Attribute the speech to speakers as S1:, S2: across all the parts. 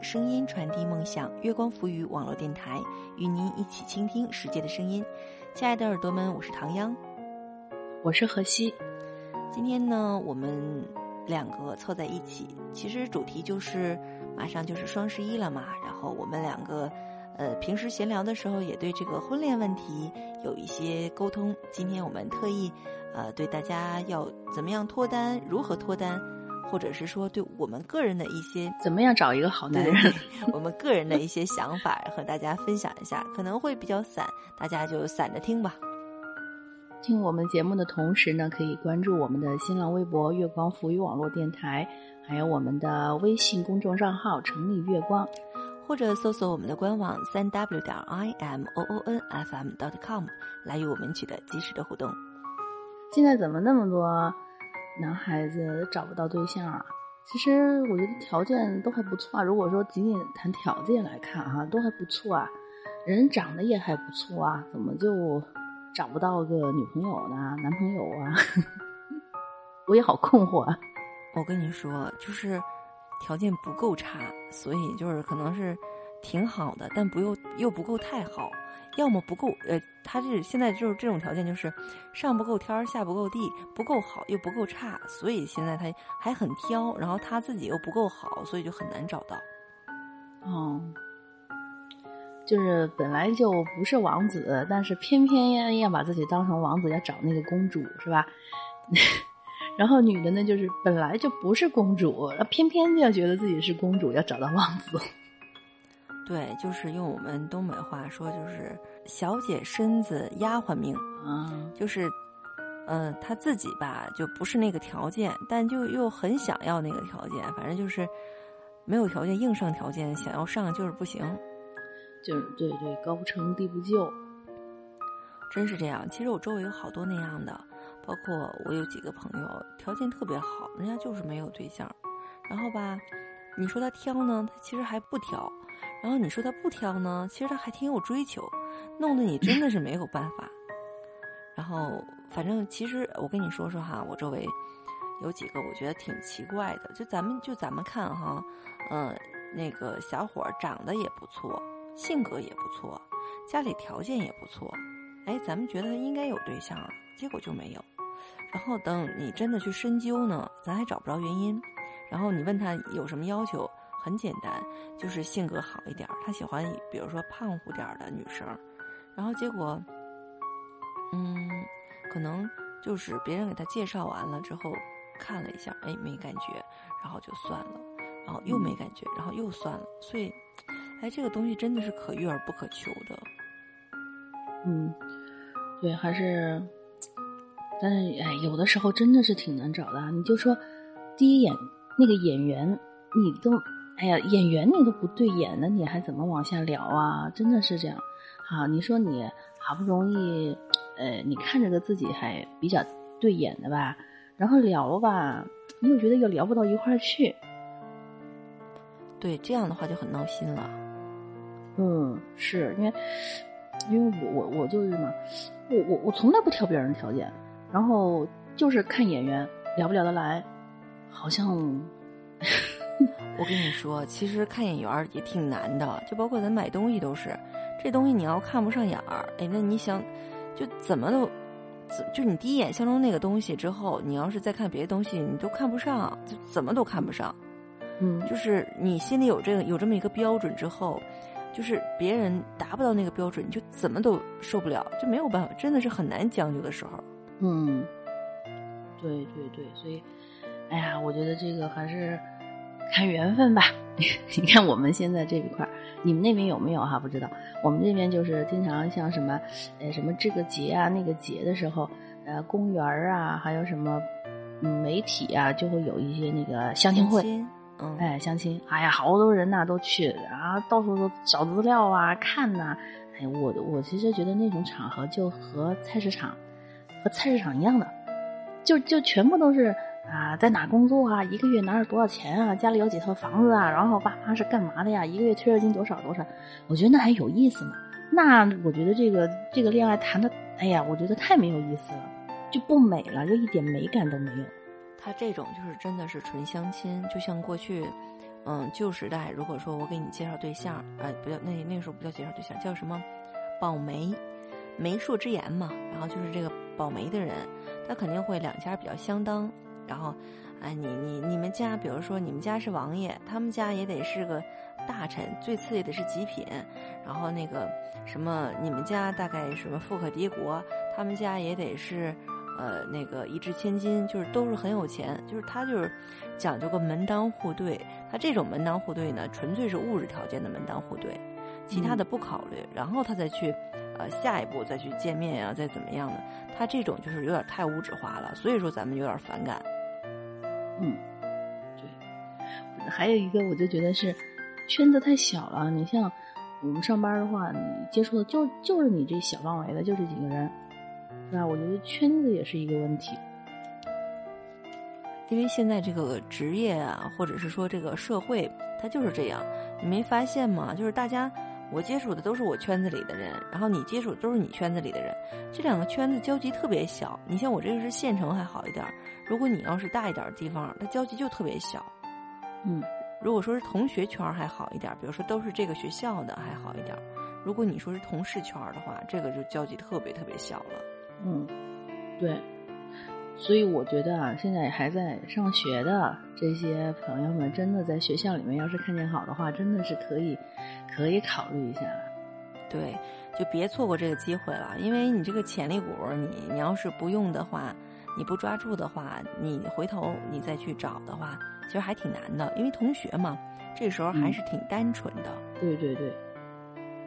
S1: 声音传递梦想。月光浮语网络电台与您一起倾听世界的声音。亲爱的耳朵们，我是唐央，
S2: 我是何西。
S1: 今天呢，我们两个凑在一起，其实主题就是马上就是双十一了嘛。然后我们两个，呃，平时闲聊的时候也对这个婚恋问题有一些沟通。今天我们特意，呃，对大家要怎么样脱单，如何脱单。或者是说，对我们个人的一些
S2: 怎么样找一个好男人，
S1: 我们个人的一些想法和大家分享一下，可能会比较散，大家就散着听吧。
S2: 听我们节目的同时呢，可以关注我们的新浪微博“月光浮语网络电台”，还有我们的微信公众账号“城里月光”，
S1: 或者搜索我们的官网“三 w 点 i m o o n f m dot com” 来与我们取得及时的互动。
S2: 现在怎么那么多？男孩子找不到对象啊，其实我觉得条件都还不错啊。如果说仅仅谈条件来看哈，都还不错啊，人长得也还不错啊，怎么就找不到个女朋友呢？男朋友啊？我也好困惑。啊。
S1: 我跟你说，就是条件不够差，所以就是可能是挺好的，但不又又不够太好。要么不够，呃，他这现在就是这种条件，就是上不够天，下不够地，不够好又不够差，所以现在他还很挑，然后他自己又不够好，所以就很难找到。
S2: 哦，就是本来就不是王子，但是偏偏要把自己当成王子，要找那个公主，是吧？然后女的呢，就是本来就不是公主，偏偏要觉得自己是公主，要找到王子。
S1: 对，就是用我们东北话说，就是小姐身子，丫鬟命。
S2: 嗯，
S1: 就是，呃，她自己吧，就不是那个条件，但就又很想要那个条件。反正就是没有条件硬上条件，想要上就是不行。
S2: 就是对对，高不成低不就，
S1: 真是这样。其实我周围有好多那样的，包括我有几个朋友，条件特别好，人家就是没有对象。然后吧，你说他挑呢，他其实还不挑。然后你说他不挑呢，其实他还挺有追求，弄得你真的是没有办法。然后反正其实我跟你说说哈，我周围有几个我觉得挺奇怪的，就咱们就咱们看哈，嗯，那个小伙长得也不错，性格也不错，家里条件也不错，哎，咱们觉得他应该有对象啊，结果就没有。然后等你真的去深究呢，咱还找不着原因。然后你问他有什么要求？很简单，就是性格好一点儿，他喜欢比如说胖乎点儿的女生，然后结果，嗯，可能就是别人给他介绍完了之后，看了一下，哎，没感觉，然后就算了，然后又没感觉，然后又算了，所以，哎，这个东西真的是可遇而不可求的。
S2: 嗯，对，还是，但是哎，有的时候真的是挺难找的。你就说第一眼那个演员，你都。哎呀，演员你都不对眼，那你还怎么往下聊啊？真的是这样。好，你说你好不容易，呃，你看着个自己还比较对眼的吧，然后聊吧，你又觉得又聊不到一块儿去。
S1: 对，这样的话就很闹心了。
S2: 嗯，是因为，因为我我我就是嘛，我我我从来不挑别人条件，然后就是看演员聊不聊得来，好像。
S1: 我跟你说，其实看眼缘也挺难的，就包括咱买东西都是，这东西你要看不上眼儿，哎，那你想，就怎么都，就你第一眼相中那个东西之后，你要是再看别的东西，你都看不上，就怎么都看不上。
S2: 嗯，
S1: 就是你心里有这个有这么一个标准之后，就是别人达不到那个标准，你就怎么都受不了，就没有办法，真的是很难将就的时候。
S2: 嗯，对对对，所以，哎呀，我觉得这个还是。看缘分吧，你看我们现在这一块你们那边有没有哈？不知道，我们这边就是经常像什么，呃，什么这个节啊那个节的时候，呃，公园啊，还有什么，嗯，媒体啊，就会有一些那个相亲会，
S1: 嗯，
S2: 哎，相亲，哎呀，好多人呐都去啊，到处都找资料啊，看呐，哎，我我其实觉得那种场合就和菜市场，和菜市场一样的，就就全部都是。啊，在哪工作啊？一个月拿着多少钱啊？家里有几套房子啊？然后爸妈是干嘛的呀？一个月退休金多少多少？我觉得那还有意思吗。那我觉得这个这个恋爱谈的，哎呀，我觉得太没有意思了，就不美了，就一点美感都没有。
S1: 他这种就是真的是纯相亲，就像过去，嗯，旧时代如果说我给你介绍对象，呃，不叫那那时候不叫介绍对象，叫什么保媒，媒妁之言嘛。然后就是这个保媒的人，他肯定会两家比较相当。然后，哎，你你你们家，比如说你们家是王爷，他们家也得是个大臣，最次也得是极品。然后那个什么，你们家大概什么富可敌国，他们家也得是。呃，那个一掷千金，就是都是很有钱，就是他就是讲究个门当户对。他这种门当户对呢，纯粹是物质条件的门当户对，其他的不考虑，然后他再去呃下一步再去见面呀，再怎么样的。他这种就是有点太物质化了，所以说咱们有点反感。
S2: 嗯，对。还有一个，我就觉得是圈子太小了。你像我们上班的话，你接触的就就是你这小范围的，就这几个人。那我觉得圈子也是一个问题，
S1: 因为现在这个职业啊，或者是说这个社会，它就是这样，你没发现吗？就是大家我接触的都是我圈子里的人，然后你接触的都是你圈子里的人，这两个圈子交集特别小。你像我这个是县城还好一点，如果你要是大一点的地方，它交集就特别小。
S2: 嗯，
S1: 如果说是同学圈还好一点，比如说都是这个学校的还好一点，如果你说是同事圈的话，这个就交集特别特别小了。
S2: 嗯，对，所以我觉得啊，现在还在上学的这些朋友们，真的在学校里面，要是看见好的话，真的是可以，可以考虑一下。
S1: 对，就别错过这个机会了，因为你这个潜力股，你你要是不用的话，你不抓住的话，你回头你再去找的话，其实还挺难的。因为同学嘛，这时候还是挺单纯的。
S2: 对对对，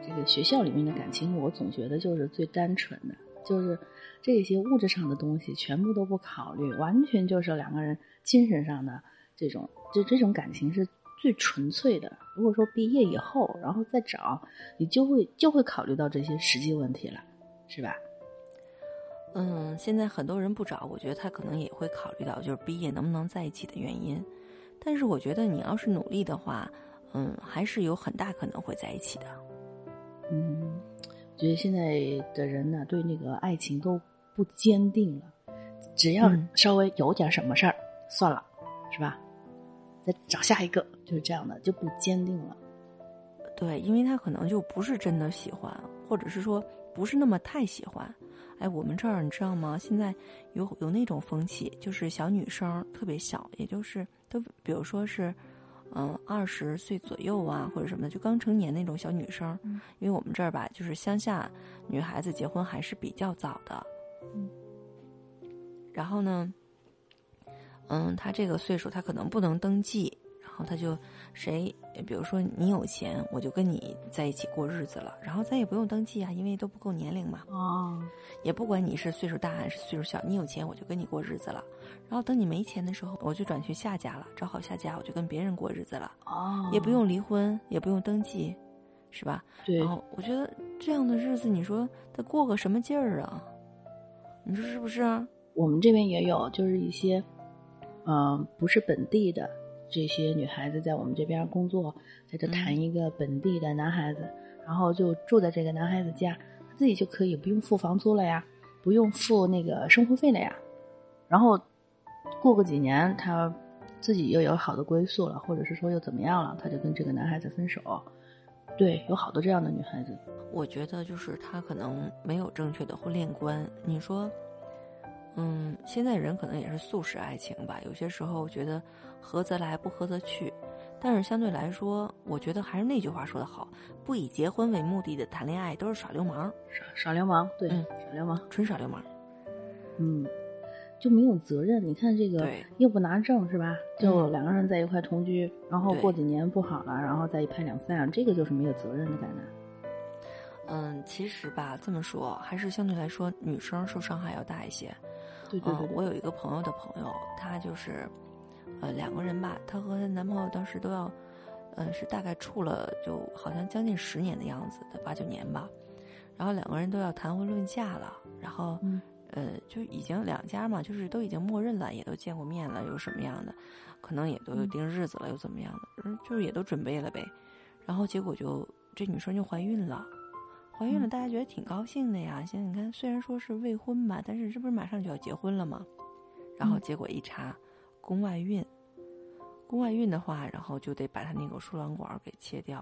S2: 这个学校里面的感情，我总觉得就是最单纯的。就是这些物质上的东西全部都不考虑，完全就是两个人精神上的这种，就这种感情是最纯粹的。如果说毕业以后，然后再找，你就会就会考虑到这些实际问题了，是吧？
S1: 嗯，现在很多人不找，我觉得他可能也会考虑到就是毕业能不能在一起的原因。但是我觉得你要是努力的话，嗯，还是有很大可能会在一起的。
S2: 嗯。觉得现在的人呢，对那个爱情都不坚定了，只要稍微有点什么事儿，算了，是吧？再找下一个，就是这样的，就不坚定了。
S1: 对，因为他可能就不是真的喜欢，或者是说不是那么太喜欢。哎，我们这儿你知道吗？现在有有那种风气，就是小女生特别小，也就是都比如说是。嗯，二十岁左右啊，或者什么的，就刚成年那种小女生。嗯，因为我们这儿吧，就是乡下女孩子结婚还是比较早的。
S2: 嗯，
S1: 然后呢，嗯，她这个岁数，她可能不能登记。他就谁，比如说你有钱，我就跟你在一起过日子了。然后咱也不用登记啊，因为都不够年龄嘛。
S2: 哦，
S1: 也不管你是岁数大还是岁数小，你有钱我就跟你过日子了。然后等你没钱的时候，我就转去下家了，找好下家，我就跟别人过日子了。
S2: 哦，
S1: 也不用离婚，也不用登记，是吧？
S2: 对。
S1: 然后我觉得这样的日子，你说他过个什么劲儿啊？你说是不是？
S2: 我们这边也有，就是一些，嗯，不是本地的。这些女孩子在我们这边工作，在这谈一个本地的男孩子，然后就住在这个男孩子家，自己就可以不用付房租了呀，不用付那个生活费了呀。然后过个几年，他自己又有好的归宿了，或者是说又怎么样了，他就跟这个男孩子分手。对，有好多这样的女孩子。
S1: 我觉得就是她可能没有正确的婚恋观。你说？嗯，现在人可能也是素食爱情吧。有些时候觉得合则来，不合则去。但是相对来说，我觉得还是那句话说的好：不以结婚为目的的谈恋爱都是耍流氓。
S2: 耍耍流氓，对，耍流氓，
S1: 纯耍流氓。
S2: 嗯，就没有责任。你看这个，又不拿证是吧？就两个人在一块同居，然后过几年不好了，然后再一拍两散，这个就是没有责任的感觉。
S1: 嗯，其实吧，这么说还是相对来说，女生受伤害要大一些。
S2: 对对对，
S1: 我有一个朋友的朋友，她就是，呃，两个人吧，她和她男朋友当时都要，嗯，是大概处了，就好像将近十年的样子的八九年吧，然后两个人都要谈婚论嫁了，然后，呃，就已经两家嘛，就是都已经默认了，也都见过面了，有什么样的，可能也都有定日子了，又怎么样的，嗯，就是也都准备了呗，然后结果就这女生就怀孕了。怀孕了，大家觉得挺高兴的呀。现在你看，虽然说是未婚吧，但是这不是马上就要结婚了吗？然后结果一查，宫外孕。宫外孕的话，然后就得把他那个输卵管给切掉。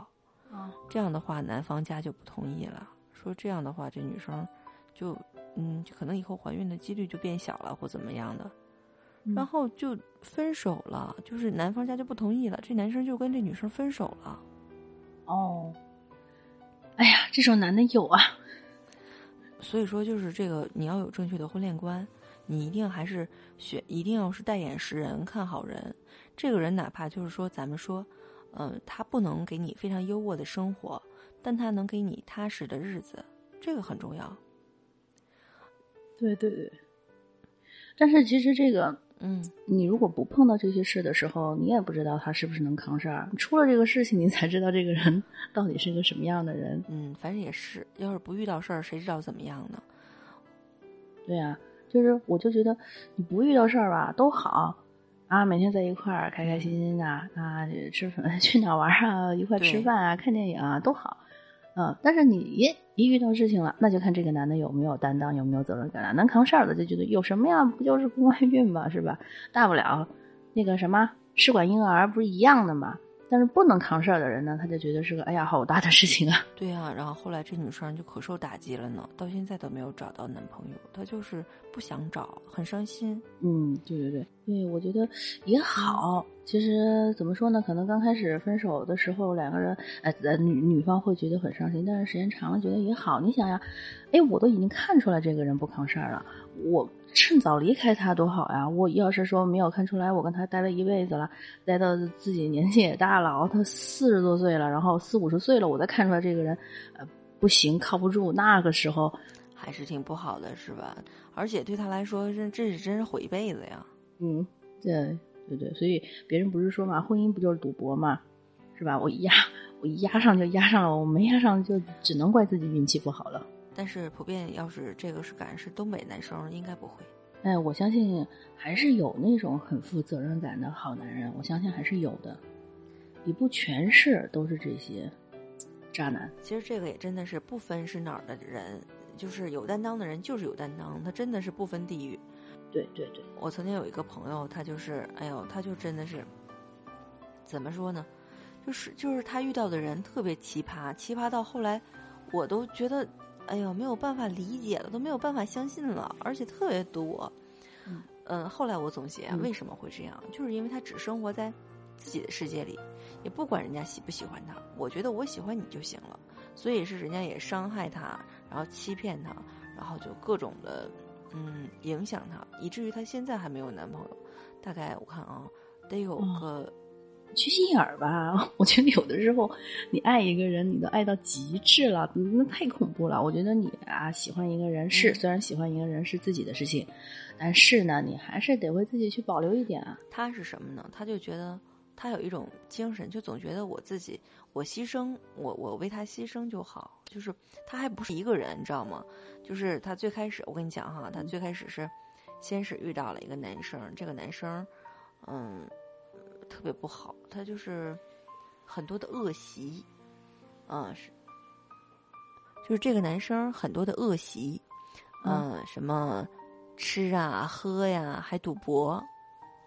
S2: 啊，
S1: 这样的话，男方家就不同意了，说这样的话，这女生就嗯，就可能以后怀孕的几率就变小了，或怎么样的。然后就分手了，就是男方家就不同意了，这男生就跟这女生分手了。
S2: 哦，哎呀，这种男的有啊。
S1: 所以说，就是这个，你要有正确的婚恋观，你一定还是选，一定要是戴眼识人，看好人。这个人哪怕就是说，咱们说，嗯，他不能给你非常优渥的生活，但他能给你踏实的日子，这个很重要。
S2: 对对对。但是其实这个。
S1: 嗯，
S2: 你如果不碰到这些事的时候，你也不知道他是不是能扛事儿。出了这个事情，你才知道这个人 到底是个什么样的人。
S1: 嗯，反正也是，要是不遇到事儿，谁知道怎么样呢？
S2: 对呀，就是我就觉得你不遇到事儿吧，都好啊，每天在一块儿开开心心的啊，吃饭 去哪玩啊，一块吃饭啊，看电影啊，都好。嗯，但是你一一遇到事情了，那就看这个男的有没有担当，有没有责任感了。能扛事儿的就觉得有什么呀，不就是宫外孕嘛，是吧？大不了那个什么试管婴儿不是一样的嘛。但是不能扛事儿的人呢，他就觉得是个哎呀好大的事情啊。
S1: 对呀，然后后来这女生就可受打击了呢，到现在都没有找到男朋友，她就是不想找，很伤心。
S2: 嗯，对对对，对，我觉得也好。其实怎么说呢？可能刚开始分手的时候，两个人，呃，女女方会觉得很伤心，但是时间长了觉得也好。你想呀，哎，我都已经看出来这个人不扛事儿了，我。趁早离开他多好呀！我要是说没有看出来，我跟他待了一辈子了，待到自己年纪也大了，他四十多岁了，然后四五十岁了，我再看出来这个人，呃，不行，靠不住，那个时候
S1: 还是挺不好的，是吧？而且对他来说，这这是真是毁一辈子呀。
S2: 嗯，对对对，所以别人不是说嘛，婚姻不就是赌博嘛，是吧？我压我压上就压上了，我没压上就只能怪自己运气不好了。
S1: 但是普遍，要是这个是感是东北男生，应该不会。
S2: 哎，我相信还是有那种很负责任感的好男人，我相信还是有的，也不全是都是这些渣男。
S1: 其实这个也真的是不分是哪儿的人，就是有担当的人就是有担当，他真的是不分地域。
S2: 对对对，
S1: 我曾经有一个朋友，他就是，哎呦，他就真的是，怎么说呢？就是就是他遇到的人特别奇葩，奇葩到后来我都觉得。哎呦，没有办法理解了，都没有办法相信了，而且特别多。嗯，后来我总结为什么会这样，就是因为他只生活在自己的世界里，也不管人家喜不喜欢他。我觉得我喜欢你就行了，所以是人家也伤害他，然后欺骗他，然后就各种的嗯影响他，以至于他现在还没有男朋友。大概我看啊，得有个。
S2: 缺心眼儿吧，我觉得有的时候你爱一个人，你都爱到极致了，那太恐怖了。我觉得你啊，喜欢一个人是，虽然喜欢一个人是自己的事情，但是呢，你还是得为自己去保留一点啊。
S1: 他是什么呢？他就觉得他有一种精神，就总觉得我自己，我牺牲，我我为他牺牲就好。就是他还不是一个人，你知道吗？就是他最开始，我跟你讲哈，他最开始是先是遇到了一个男生，这个男生，嗯。特别不好，他就是很多的恶习，嗯，是，就是这个男生很多的恶习，嗯，什么吃啊、喝呀，还赌博，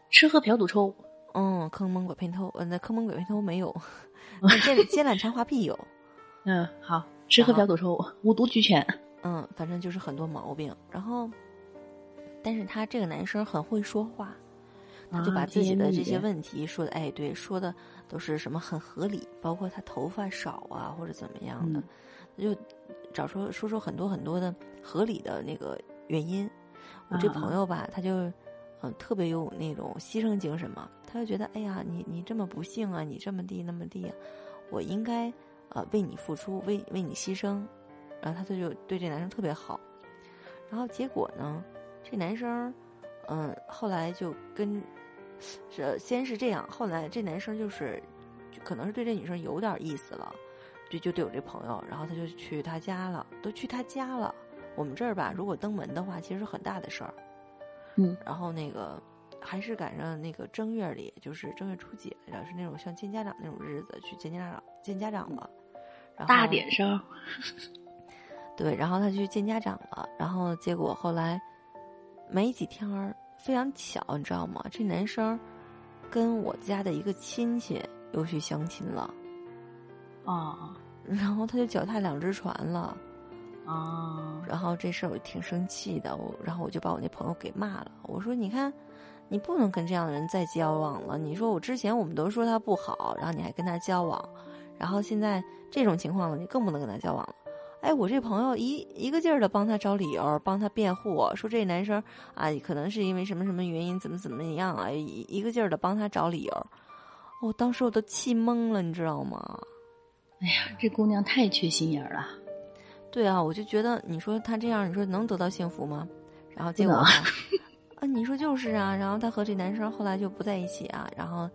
S2: 吃喝嫖赌抽，
S1: 嗯，坑蒙拐骗偷，呃，那坑蒙拐骗偷没有，奸奸懒馋滑屁有，
S2: 嗯，好，吃喝嫖赌抽，五毒俱全，
S1: 嗯，反正就是很多毛病，然后，但是他这个男生很会说话。他就把自己的这些问题说的，哎，对，说的都是什么很合理，包括他头发少啊，或者怎么样的，就找出说出很多很多的合理的那个原因。我这朋友吧，他就嗯特别有那种牺牲精神嘛，他就觉得，哎呀，你你这么不幸啊，你这么地那么地，我应该呃为你付出，为为你牺牲，然后他他就对这男生特别好，然后结果呢，这男生嗯后来就跟。是，先是这样，后来这男生就是，可能是对这女生有点意思了，就就对我这朋友，然后他就去他家了，都去他家了。我们这儿吧，如果登门的话，其实很大的事儿。
S2: 嗯，
S1: 然后那个还是赶上那个正月里，就是正月初几来着，是那种像见家长那种日子，去见家长见家长了。
S2: 大点声。
S1: 对，然后他去见家长了，然后结果后来没几天儿。非常巧，你知道吗？这男生跟我家的一个亲戚又去相亲了，
S2: 哦
S1: 然后他就脚踏两只船了。
S2: 哦，
S1: 然后这事儿我挺生气的，我然后我就把我那朋友给骂了。我说：“你看，你不能跟这样的人再交往了。你说我之前我们都说他不好，然后你还跟他交往，然后现在这种情况了，你更不能跟他交往了。”哎，我这朋友一一个劲儿的帮他找理由，帮他辩护，说这男生啊，可能是因为什么什么原因，怎么怎么样啊，一一个劲儿的帮他找理由。我、当时我都气懵了，你知道吗？
S2: 哎呀，这姑娘太缺心眼儿了。
S1: 对啊，我就觉得你说他这样，你说能得到幸福吗？然后结果呢啊，你说就是啊，然后她和这男生后来就不在一起啊，然后，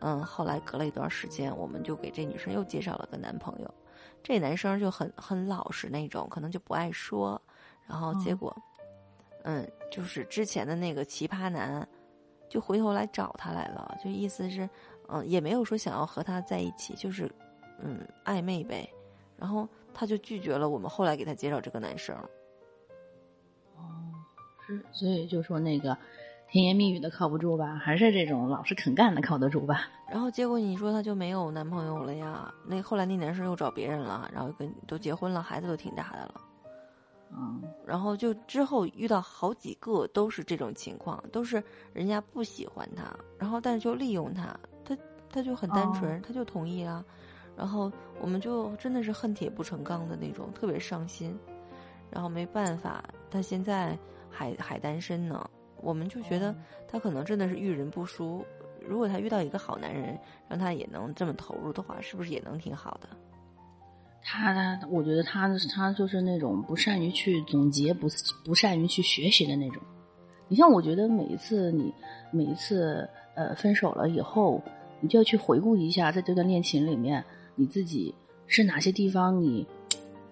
S1: 嗯，后来隔了一段时间，我们就给这女生又介绍了个男朋友，这男生就很很老实那种，可能就不爱说，然后结
S2: 哦。
S1: 果，嗯，就是之前的那个奇葩男，就回头来找她来了，就意思是，嗯，也没有说想要和她在一起，就是，嗯，暧昧呗，然后她就拒绝了我们后来给她介绍这个男生。
S2: 所以就说那个甜言蜜语的靠不住吧，还是这种老实肯干的靠得住吧？
S1: 然后结果你说他就没有男朋友了呀？那后来那男生又找别人了，然后跟都结婚了，孩子都挺大的了。
S2: 嗯，
S1: 然后就之后遇到好几个都是这种情况，都是人家不喜欢他，然后但是就利用他，他他就很单纯，
S2: 哦
S1: 他就同意啊，然后我们就真的是恨铁不成钢的那种，特别伤心。然后没办法，他现在还还单身呢，我们就觉得他可能真的是遇人不淑。如果他遇到一个好男人，让他也能这么投入的话，是不是也能挺好的？
S2: 他他，我觉得他他就是那种不善于去总结，不不善于去学习的那种。你像我觉得每一次你每一次呃分手了以后，你就要去回顾一下，在这段恋情里面你自己是哪些地方你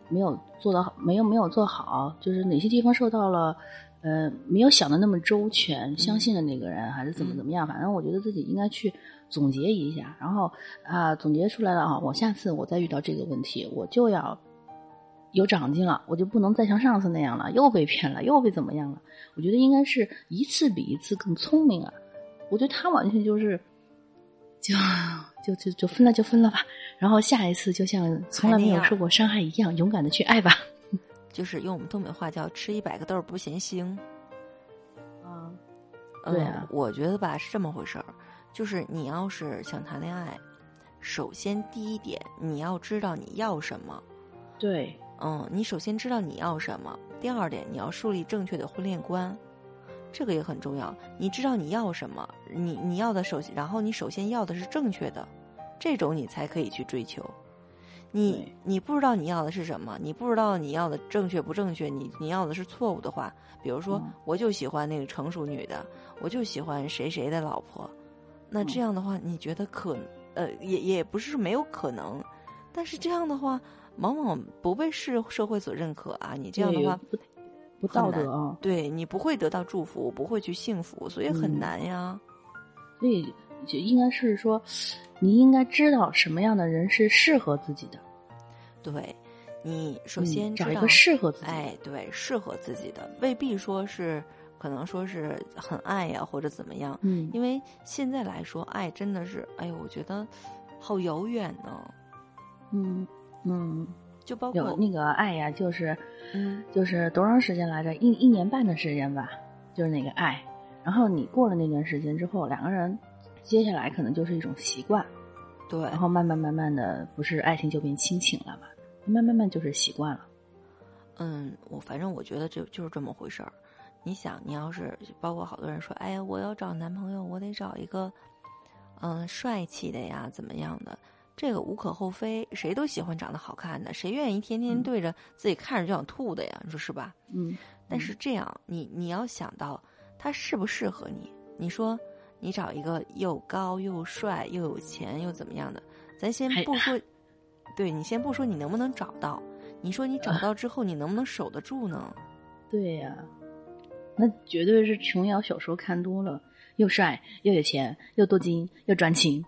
S2: 没有做到，没有没有做好，就是哪些地方受到了呃没有想的那么周全，相信了那个人还是怎么怎么样，反正我觉得自己应该去总结一下，然后啊、总结出来了啊，我下次我再遇到这个问题，我就要有长进了，我就不能再像上次那样了，又被骗了，又被怎么样了？我觉得应该是一次比一次更聪明啊！我觉得他完全就是，就就就就分了就分了吧，然后下一次就像从来没有受过伤害一样，勇敢的去爱吧。
S1: 就是用我们东北话叫“吃一百个豆儿不嫌腥”。
S2: 啊，
S1: 嗯
S2: 对啊
S1: 我觉得吧是这么回事儿，就是你要是想谈恋爱，首先第一点你要知道你要什么，
S2: 对，
S1: 嗯，你首先知道你要什么，第二点你要树立正确的婚恋观，这个也很重要。你知道你要什么，你你要的首先，然后你首先要的是正确的，这种你才可以去追求。你你不知道你要的是什么，你不知道你要的正确不正确，你你要的是错误的话，比如说
S2: 嗯
S1: 我就喜欢那个成熟女的，我就喜欢谁谁的老婆，那这样的话，你觉得可呃也也不是没有可能，但是这样的话，往往不被社社会所认可啊。你这样的话，
S2: 不不道德啊。
S1: 对你不会得到祝福，不会去幸福，所以很
S2: 嗯
S1: 难呀。
S2: 所以就应该是说，你应该知道什么样的人是适合自己的。
S1: 对，你首
S2: 嗯
S1: 先
S2: 找一个适合自己的。
S1: 哎，对，适合自己的，未必说是可能说是很爱呀、或者怎么样。
S2: 嗯，
S1: 因为现在来说，爱真的是，哎呦，我觉得好遥远呢。
S2: 嗯嗯，
S1: 就包括
S2: 有那个爱呀，就是
S1: 嗯，
S2: 就是多长时间来着？一一年半的时间吧，就是那个爱。然后你过了那段时间之后，两个人接下来可能就是一种习惯，
S1: 对，
S2: 然后慢慢慢慢的，不是爱情就变亲情了嘛？慢慢慢慢就是习惯了。
S1: 嗯，我反正我觉得这就是这么回事儿。你想，你要是包括好多人说，哎呀，我要找男朋友，我得找一个，嗯，帅气的呀，怎么样的？这个无可厚非，谁都喜欢长得好看的，谁愿意天天
S2: 嗯
S1: 对着 自己看着就想吐的呀？你说是吧？
S2: 嗯，
S1: 但是这样，你你要想到他适不适合你。你说你找一个又高又帅又有钱又怎么样的，咱先不说，对你先不说你能不能找到，你说你找到之后你能不能守得住呢？
S2: 对呀、那绝对是琼瑶小说看多了，又帅又有钱又多金又专情。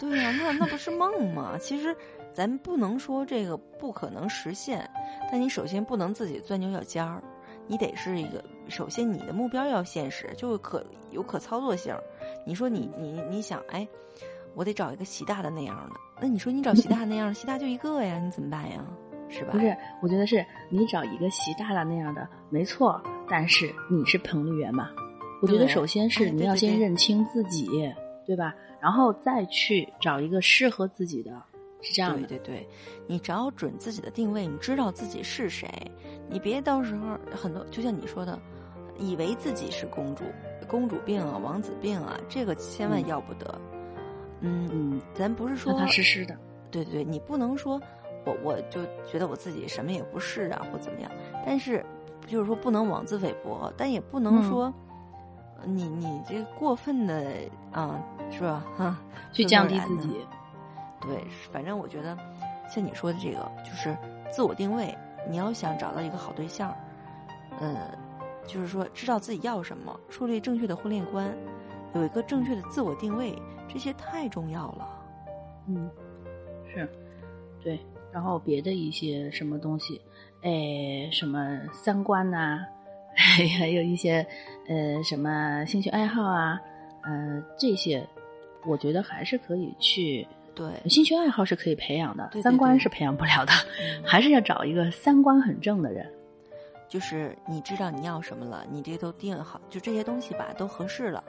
S1: 对呀、那那不是梦吗？其实咱不能说这个不可能实现，但你首先不能自己钻牛角尖儿，你得是一个，首先你的目标要现实，就可有可操作性。你说你你你想，哎，我得找一个习大的那样的，那你说你找习大那样的，习大就一个呀，你怎么办呀？是吧？
S2: 不是，我觉得是你找一个习大大那样的没错，但是你是彭丽媛嘛？我觉得首先是你要先认清自己，对吧？然后再去找一个适合自己的，是这样的。
S1: 对对对，你找准自己的定位，你知道自己是谁。你别到时候很多，就像你说的，以为自己是公主，公主病啊，王子病啊，这个千万要不得。嗯嗯，咱不是说
S2: 踏踏实实的。
S1: 对对对，你不能说我我就觉得我自己什么也不是啊，或怎么样。但是就是说不能妄自菲薄，但也不能说你你这过分的啊，是吧？哈，
S2: 去降低自己。
S1: 对，反正我觉得像你说的这个，就是自我定位。你要想找到一个好对象，呃，就是说知道自己要什么，树立正确的婚恋观，有一个正确的自我定位，这些太重要了。
S2: 嗯，是，对。然后别的一些什么东西，哎，什么三观呐，还有一些呃什么兴趣爱好啊，呃，这些，我觉得还是可以去。
S1: 对，
S2: 兴趣爱好是可以培养的，三观是培养不了的，还是要找一个三观很正的人。
S1: 就是你知道你要什么了，你这都定好，就这些东西吧，都合适了。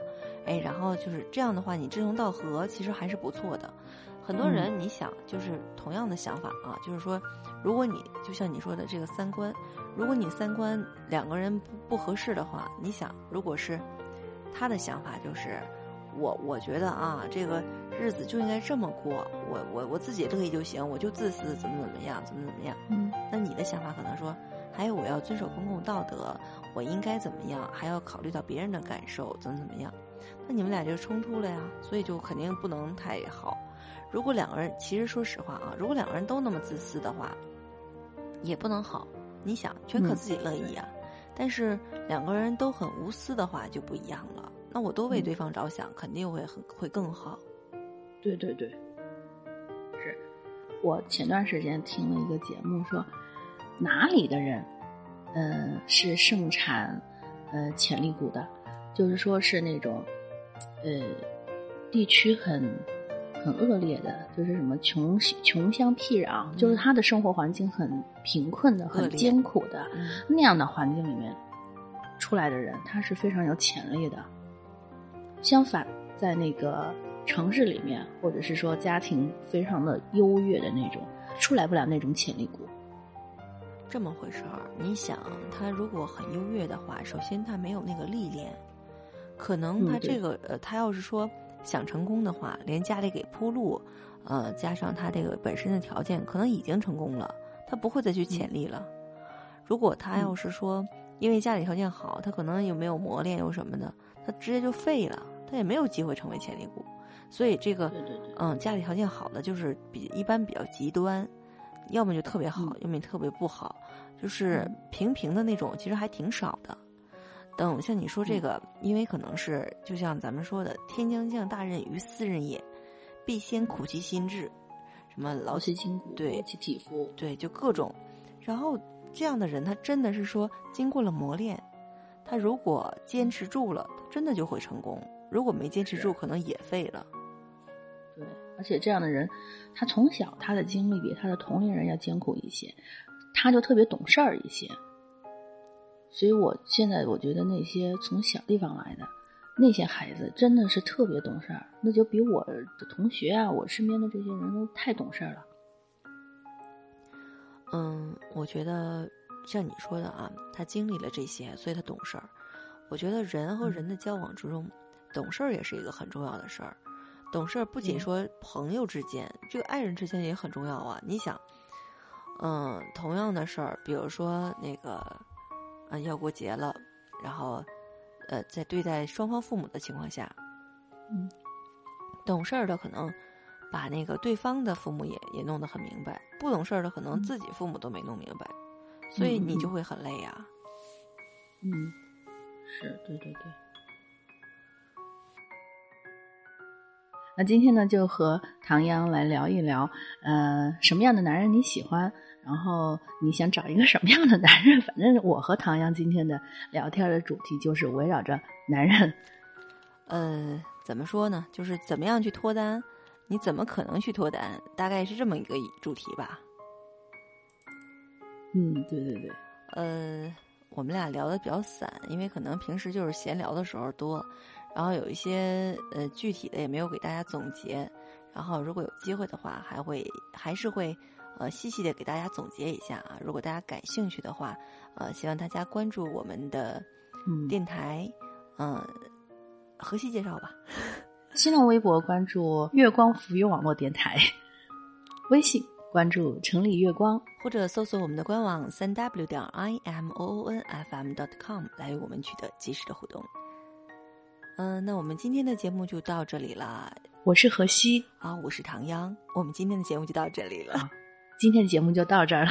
S1: 哎，然后就是这样的话，你志同道合，其实还是不错的。很多人，你想，就是同样的想法啊，就是说，如果你就像你说的这个三观，如果你三观两个人不不合适的话，你想，如果是他的想法就是。我我觉得啊，这个日子就应该这么过，我我我自己乐意就行，我就自私，怎么怎么样，怎么怎么样。
S2: 嗯，
S1: 那你的想法可能说，还有我要遵守公共道德，我应该怎么样，还要考虑到别人的感受，怎么怎么样。那你们俩就冲突了呀，所以就肯定不能太好。如果两个人，其实说实话啊，如果两个人都那么自私的话，也不能好。你想，全可自己乐意啊。但是两个人都很无私的话，就不一样了。那我都为对方着想，肯定会很会更好。
S2: 对对对，是我前段时间听了一个节目，说哪里的人，呃，是盛产呃潜力股的，就是说是那种呃地区很很恶劣的，就是什么穷穷乡僻壤，就是他的生活环境很贫困的、很艰苦的那样的环境里面出来的人，他是非常有潜力的。相反，在那个城市里面，或者是说家庭非常的优越的那种，出来不了那种潜力股。
S1: 这么回事儿，你想，他如果很优越的话，首先他没有那个历练，可能他这个呃，他要是说想成功的话，连家里给铺路，呃，加上他这个本身的条件，可能已经成功了，他不会再去潜力了。如果他要是说因为家里条件好，他可能又没有磨练又什么的，他直接就废了。他也没有机会成为潜力股，所以这个，嗯，家里条件好的就是比一般比较极端，要么就特别好，要么特别不好，就是平平的那种，其实还挺少的。等像你说这个，因为可能是就像咱们说的“天将降大任于斯人也，必先苦其心志”，什么劳其筋骨，对，
S2: 其体肤，
S1: 对，就各种。然后这样的人，他真的是说经过了磨练，他如果坚持住了，真的就会成功。如果没坚持住，可能也废了。
S2: 对，而且这样的人，他从小他的经历比他的同龄人要艰苦一些，他就特别懂事儿一些。所以我现在我觉得那些从小地方来的那些孩子，真的是特别懂事儿，那就比我的同学啊，我身边的这些人都太懂事儿了。
S1: 嗯，我觉得像你说的啊，他经历了这些，所以他懂事儿。我觉得人和人的交往之中。懂事儿也是一个很重要的事儿，懂事儿不仅说朋友之间，这个爱人之间也很重要啊。你想，嗯，同样的事儿，比如说那个，嗯，要过节了，然后，呃，在对待双方父母的情况下，
S2: 嗯，
S1: 懂事儿的可能把那个对方的父母也也弄得很明白，不懂事儿的可能自己父母都没弄明白，所以你就会很累呀。
S2: 嗯，是对对对。那今天呢，就和唐央来聊一聊，呃，什么样的男人你喜欢？然后你想找一个什么样的男人？反正我和唐阳今天的聊天的主题就是围绕着男人。
S1: 呃，怎么说呢？就是怎么样去脱单？你怎么可能去脱单？大概是这么一个主题吧。
S2: 嗯，对对对。
S1: 呃，我们俩聊的比较散，因为可能平时就是闲聊的时候多，然后有一些呃具体的也没有给大家总结。然后如果有机会的话，还会还是会呃细细的给大家总结一下啊。如果大家感兴趣的话，呃，希望大家关注我们的电台，嗯。河西介绍吧，
S2: 新浪微博关注“月光浮云网络电台”，微信关注“城里月光”，
S1: 或者搜索我们的官网三 w 点 i m o o n f m dot com 来与我们取得及时的互动。嗯，那我们今天的节目就到这里了。
S2: 我是何西
S1: 啊，我是唐央，我们今天的节目就到这里了。
S2: 今天的节目就到这儿了。